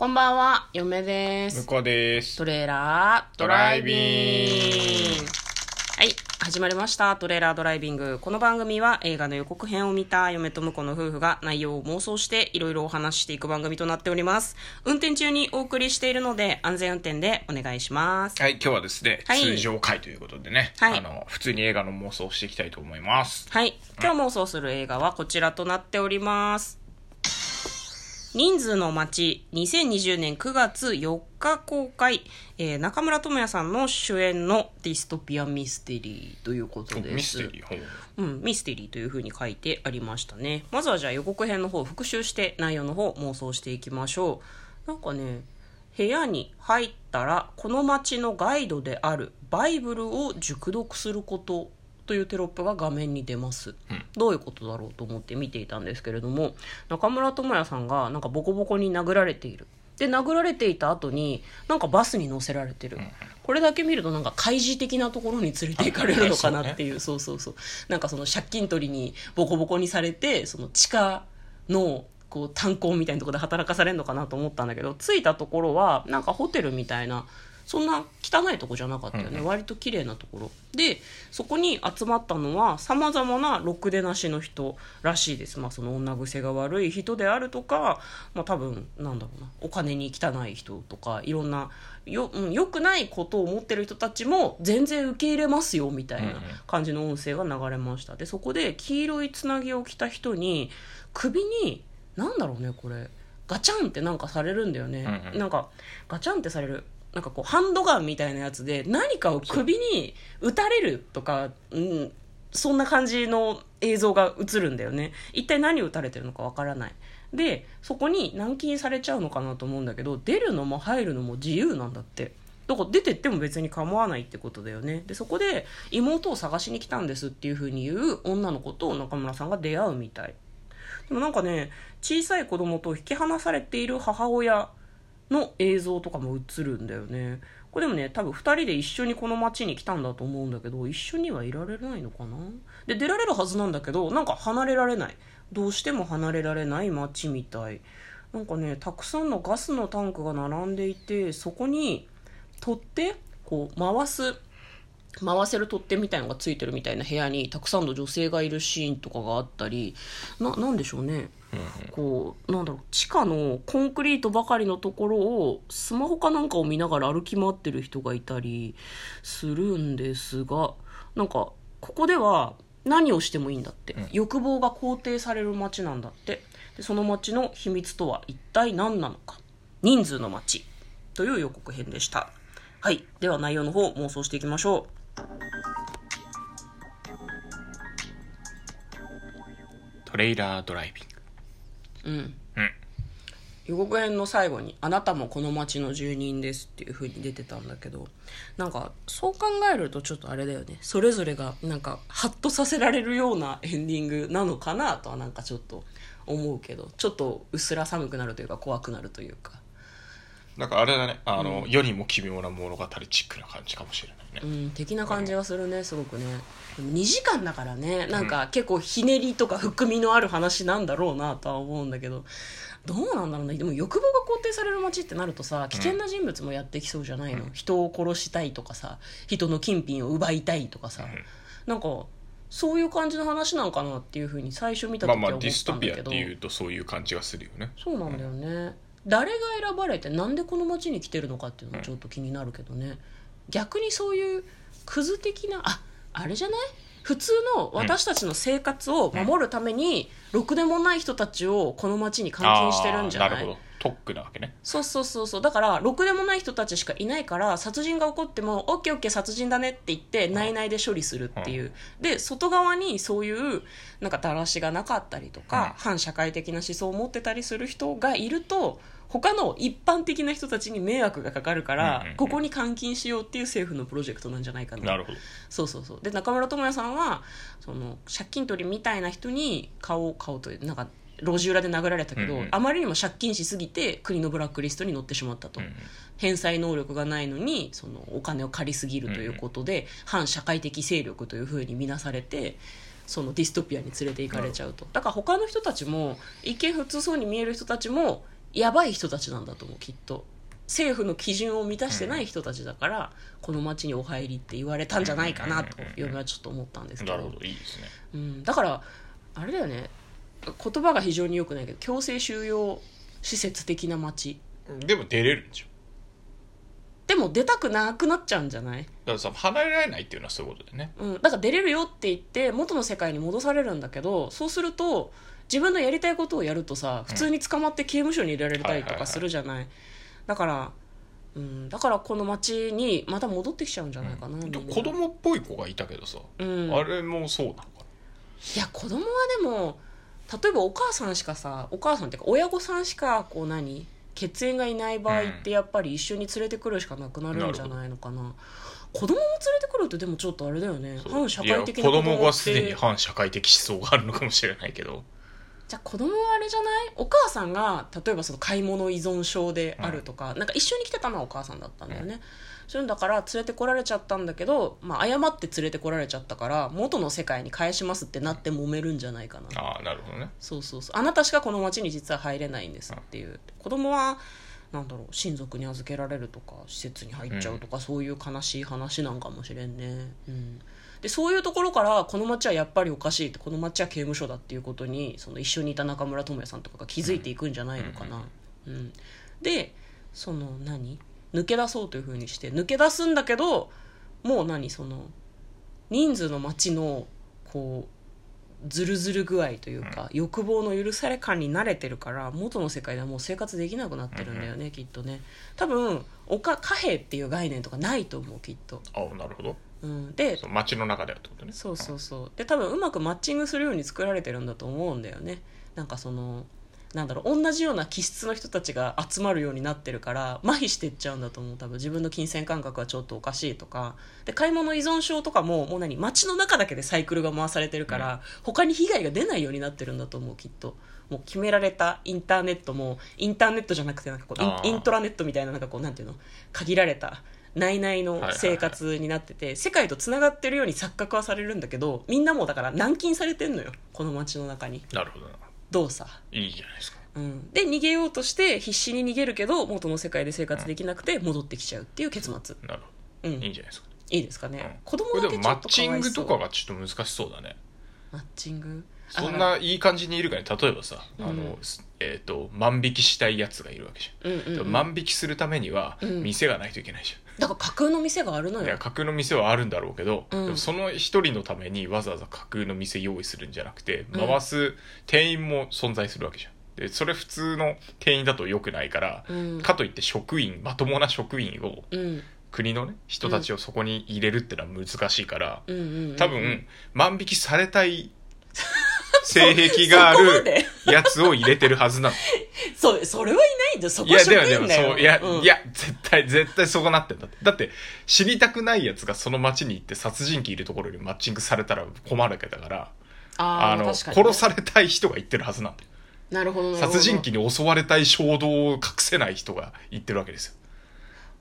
こんばんは、嫁です。向こうです。トレーラードライビング。はい、始まりました。トレーラードライビング。この番組は映画の予告編を見た嫁と婿の夫婦が内容を妄想していろいろお話ししていく番組となっております。運転中にお送りしているので安全運転でお願いします。はい、今日はですね、はい通常回ということでね、はいあの、普通に映画の妄想をしていきたいと思います。はい。今日妄想する映画はこちらとなっております。人数の街、2020年9月4日公開、えー中村智也さんの主演のディストピアミステリーということです。ミステリー、ほううん、ミステリーというふうに書いてありましたね。まずはじゃあ予告編の方を復習して内容の方を妄想していきましょう。なんかね、部屋に入ったらこの街のガイドであるバイブルを熟読することというテロップが画面に出ます、どういうことだろうと思って見ていたんですけれども中村智也さんがなんかボコボコに殴られている。で殴られていた後になんかバスに乗せられてる、これだけ見るとなんか開示的なところに連れて行かれるのかなっていう。そうそうそうなんかその借金取りにボコボコにされてその地下のこう炭鉱みたいなところで働かされるのかなと思ったんだけど着いたところはなんかホテルみたいなそんな汚いとこじゃなかったよね、割と綺麗なところ。でそこに集まったのはさまざまなろくでなしの人らしいです、まあ、その女癖が悪い人であるとか、まあ、多分なんだろうな。お金に汚い人とかいろんなよ,、うん、よくないことを思ってる人たちも全然受け入れますよみたいな感じの音声が流れました。でそこで黄色いつなぎを着た人に首になんだろうねこれ。ガチャンってなんかされるんだよね、うんうん。なんかガチャンってされるなんかこうハンドガンみたいなやつで何かを首に撃たれるとか、うん、そんな感じの映像が映るんだよね。一体何を撃たれてるのかわからない。でそこに軟禁されちゃうのかなと思うんだけど出るのも入るのも自由なんだって。だから出てっても別に構わないってことだよね。でそこで妹を探しに来たんですっていうふうに言う女の子と中村さんが出会うみたい。でもなんかね小さい子供と引き離されている母親の映像とかも映るんだよね。これでもね多分2人で一緒にこの街に来たんだと思うんだけど一緒にはいられないのかな？で出られるはずなんだけどなんか離れられない。どうしても離れられない街みたい。なんかねたくさんのガスのタンクが並んでいてそこに取ってこう回す回せる取っ手みたいのがついてるみたいな部屋にたくさんの女性がいるシーンとかがあったりななんでしょうね。こうなんだろう地下のコンクリートばかりのところをスマホかなんかを見ながら歩き回ってる人がいたりするんですがなんかここでは何をしてもいいんだって、欲望が肯定される街なんだって。でその街の秘密とは一体何なのか。人数の街という予告編でした。はい。では内容の方妄想していきましょトレイラードライビング。ううんうん。予告編の最後に「あなたもこの町の住人です」っていう風に出てたんだけどなんかそう考えるとちょっとあれだよねそれぞれがなんかハッとさせられるようなエンディングなのかなとはなんかちょっと思うけどちょっとうっすら寒くなるというか怖くなるというかなんかあれだね、あの、世にも奇妙な物語チックな感じかもしれないね。うん的な感じがするねすごくね。でも2時間だからねなんか結構ひねりとか含みのある話なんだろうなとは思うんだけどどうなんだろうね。でも欲望が肯定される街ってなるとさ危険な人物もやってきそうじゃないの、人を殺したいとかさ人の金品を奪いたいとかさ、なんかそういう感じの話なんかなっていうふうに最初見た時は思っまあまあ、ディストピアってたんだけど、いうとそういう感じがするよね。そうなんだよね、誰が選ばれてなんでこの街に来てるのかっていうのもちょっと気になるけどね、逆にそういうクズ的なああれじゃない？普通の私たちの生活を守るために、ろくでもない人たちをこの街に監禁してるんじゃない？な。特区なわけね。そうそうそうそう。だからろくでもない人たちしかいないから殺人が起こっても OKOK 殺人だねって言って内々で処理するっていう、で外側にそういうなんかだらしがなかったりとか、反社会的な思想を持ってたりする人がいると他の一般的な人たちに迷惑がかかるから、うんうんうん。ここに監禁しようっていう政府のプロジェクトなんじゃないかな。なるほど。そうそうそう。で中村智也さんはその借金取りみたいな人に顔を顔というなんか路地裏で殴られたけど、うんうん。あまりにも借金しすぎて国のブラックリストに載ってしまったと、うんうん。返済能力がないのにそのお金を借りすぎるということで、反社会的勢力というふうに見なされてそのディストピアに連れて行かれちゃうと。だから他の人たちも一見普通そうに見える人たちもやばい人たちなんだと思うきっと。政府の基準を満たしてない人たちだから、この町にお入りって言われ言葉が非常に良くないけど強制収容施設的な町でも出れるんでしょ。でも出たくなくなっちゃうんじゃない？だからさ離れられないっていうのはそういうことでね。うん、だから出れるよって言って元の世界に戻されるんだけどそうすると自分のやりたいことをやるとさ普通に捕まって刑務所に入れられたりとかするじゃない,、だから、うん、だからこの町にまた戻ってきちゃうんじゃないかな、みん子供っぽい子がいたけどさ、うん。あれもそうなのかいや子供はでも例えばお母さんしかさお母さんっていうか親御さんしかこう何血縁がいない場合ってやっぱり一緒に連れてくるしかなくなるんじゃないのかな。子供も連れてくるってでもちょっとあれだよね。な反社会的な子供はすでに反社会的思想があるのかもしれないけど。じゃあ子供はあれじゃない？お母さんが例えばその買い物依存症であるとか、なんか一緒に来てたのはお母さんだったんだよね、そういうんだから連れてこられちゃったんだけど、まあ、誤って連れてこられちゃったから元の世界に返しますってなって揉めるんじゃないかな。ああなるほどね。そうそうそう。あなたしかこの町に実は入れないんですっていう。子供はなんだろう親族に預けられるとか施設に入っちゃうとか、そういう悲しい話なんかもしれんね、うん、でそういうところからこの町はやっぱりおかしいってこの町は刑務所だっていうことにその一緒にいた中村智也さんとかが気づいていくんじゃないのかな、うん。でその何？抜け出そうというふうにして抜け出すんだけどもう何その人数の町のこうズルズル具合というか、欲望の許され感に慣れてるから元の世界ではもう生活できなくなってるんだよね、きっとね。多分おか貨幣っていう概念とかないと思うきっと、ああなるほど。うん、で街の中ではってことね。そうそうそう。で多分うまくマッチングするように作られてるんだと思うんだよね。なんかそのなんだろう同じような気質の人たちが集まるようになってるから麻痺してっちゃうんだと思う。多分自分の金銭感覚はちょっとおかしいとか。で買い物依存症とかももう何街の中だけでサイクルが回されてるから、他に被害が出ないようになってるんだと思うきっと。もう決められたインターネットもインターネットじゃなくてなんかこうイントラネットみたいななんかこうなんていうの限られた内々の生活になってて、世界とつながってるように錯覚はされるんだけどみんなもうだから軟禁されてんのよこの街の中に。なるほどなどうさ、いいじゃないですか。うん、で逃げようとして必死に逃げるけど元の世界で生活できなくて戻ってきちゃうっていう結末、なるほうん、どいいんじゃないですか。いいですかね、うん。子供だけちょっとッチングかわいそうとかがちょっと難しそうだね。マッチング？あそんないい感じにいるかね。例えばさ、あうん。のすえっ、と万引きしたいやつがいるわけじゃん、うんうん、うん、万引きするためにはうん。店がないといけないじだから架空の店があるのゃん、いやよ架空の店はあるんだろうけど、うん。その一人のためにわざわざ架空の店用意するんじゃなくてうん。回す店員も存在するわけじゃん。でそれ普通の店員だと良くないから、うん。かといって職員まともな職員をうん。国のね人たちをそこに入れるってのは難しいから、うんうんうん。多分万引きされたい性癖があるで。やつを入れてるはずなの。そうそれはいないんだ。よそこいや、でもでそう、いや、うん。いや、絶対、絶対そうなってんだって。だって、知りたくないやつがその街に行って殺人鬼いるところにマッチングされたら困るわけだから、ああの、ね。殺されたい人が言ってるはずなんだよ。なるほどなるほど。殺人鬼に襲われたい衝動を隠せない人が言ってるわけですよ。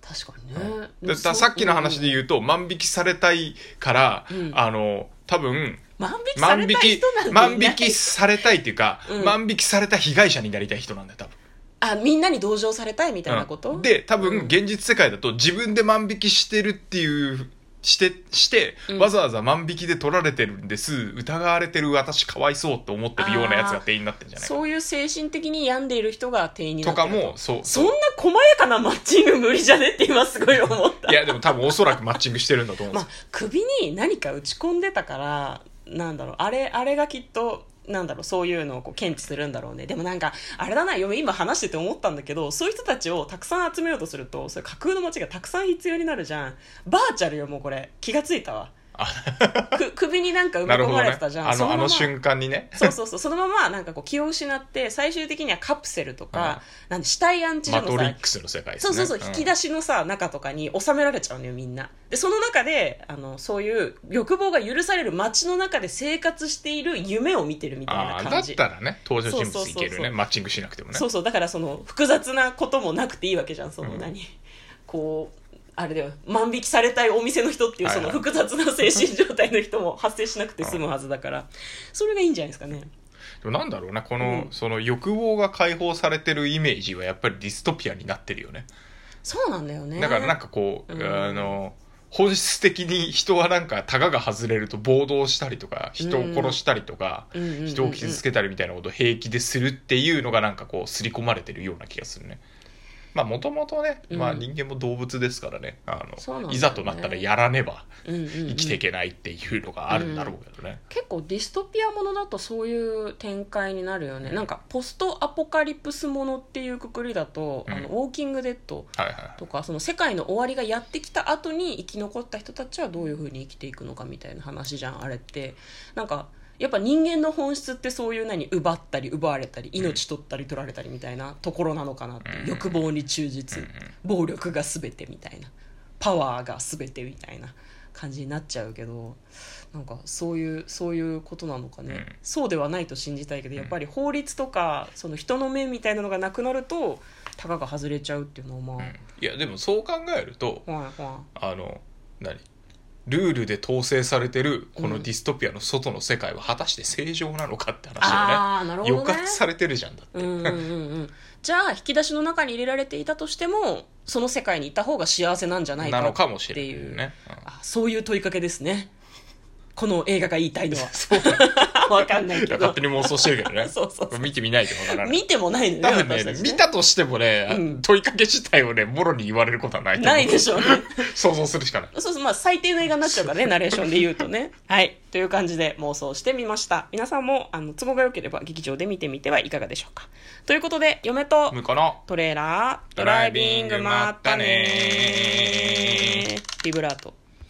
確かにね、だからさっきの話で言うと、万引きされたいから、うん。あの、多分、万引きされた人なん万引きされたいっていうか、うん。万引きされた被害者になりたい人なんだよ、多分。あみんなに同情されたいみたいなこと、うん。で多うん。分現実世界だと自分で万引きしてるっていうしてして、うん。わざわざ万引きで取られてるんです。疑われてる私かわいそうって思ってるようなやつが店員になってるんじゃないか。そういう精神的に病んでいる人が店員になとってるかもそうそんな細やかなマッチング無理じゃね？って今すごい思った。いやでも多分おそらくマッチングしてるんだと思うんでますあ首に何か打ち込んでたからなんだろうあれあれがきっとなんだろうそういうのをこう検知するんだろうね。でもなんかあれだな今話してて思ったんだけどそういう人たちをたくさん集めようとするとそれ架空の街がたくさん必要になるじゃん。バーチャルよもうこれ。気がついたわ。く首になんか埋め込まれてたじゃん、あのあそまま。の瞬間にね。そうそうそう。そのままなんかこう気を失って最終的にはカプセルとか、なんで死体安置所マトのさリックスの世界ですね。そうそうそう、引き出しのさ中とかに収められちゃうのよみんな。でその中であのそういう欲望が許される街の中で生活している夢を見てるみたいああだっな感じたらね登場人物いけるね。マッチングしなくてもね。そうそう。だからその複雑なこともなくていいわけじゃんそのうん。何、こうあれだよ。万引きされたいお店の人っていうその複雑な精神状態の人も発生しなくて済むはずだから。それがいいんじゃないですかね。でもなんだろうな、この、うん。その欲望が解放されてるイメージはやっぱりディストピアになってるよね。そうなんだよね。だからなんかこう、うん。あの、本質的に人はなんか、タガが外れると暴動したりとか、人を殺したりとか、うん。人を傷つけたりみたいなことを平気でするっていうのがなんかこう、刷り込まれてるような気がするね。まあもともとね、うん。まあ人間も動物ですからね、あの、そうなんだよね。いざとなったらやらねばうんうんうん。生きていけないっていうのがあるんだろうけどね。結構ディストピアものだとそういう展開になるよね。なんかポストアポカリプスものっていうくくりだと「うん。あのウォーキングデッド」はいはい。とかその世界の終わりがやってきた後に生き残った人たちはどういうふうに生きていくのかみたいな話じゃんあれって。なんかやっぱ人間の本質ってそういう何奪ったり奪われたり命取ったり取られたりみたいなところなのかなって、う。ん。欲望に忠実、暴力が全てみたいな。パワーが全てみたいな感じになっちゃうけどなんかそういうそういうことなのかね、うん。そうではないと信じたいけどやっぱり法律とかその人の目みたいなのがなくなるとたかが外れちゃうっていうのはまあ、うん。いやでもそう考えるとはいはあの何？ルールで統制されてるこうん。のディストピアの外の世界は果たして正常なのかって話あーなだよね。抑圧されてるじゃんだって、いうんうんうんうん。じゃあ引き出しの中に入れられていたとしてもその世界にいた方が幸せなんじゃないかなのかもしっていうれないよね、うん。あそういう問いかけですね。この映画が言いたいのは わかんないけど勝手に妄想してるけどね そうそう見てみないとわからない見てもないのよ多分ね見たとしてもね、うん問いかけ自体をねもろに言われることはないないでしょうね 想像するしかないそうそう、まあ、最低の映画になっちゃうからね、ナレーションで言うとね。はい。という感じで妄想してみました。皆さんも、あの、都合が良ければ劇場で見てみてはいかがでしょうか。ということで、嫁と向こうのトレーラー、ドライビング、まったねー。ビブラート。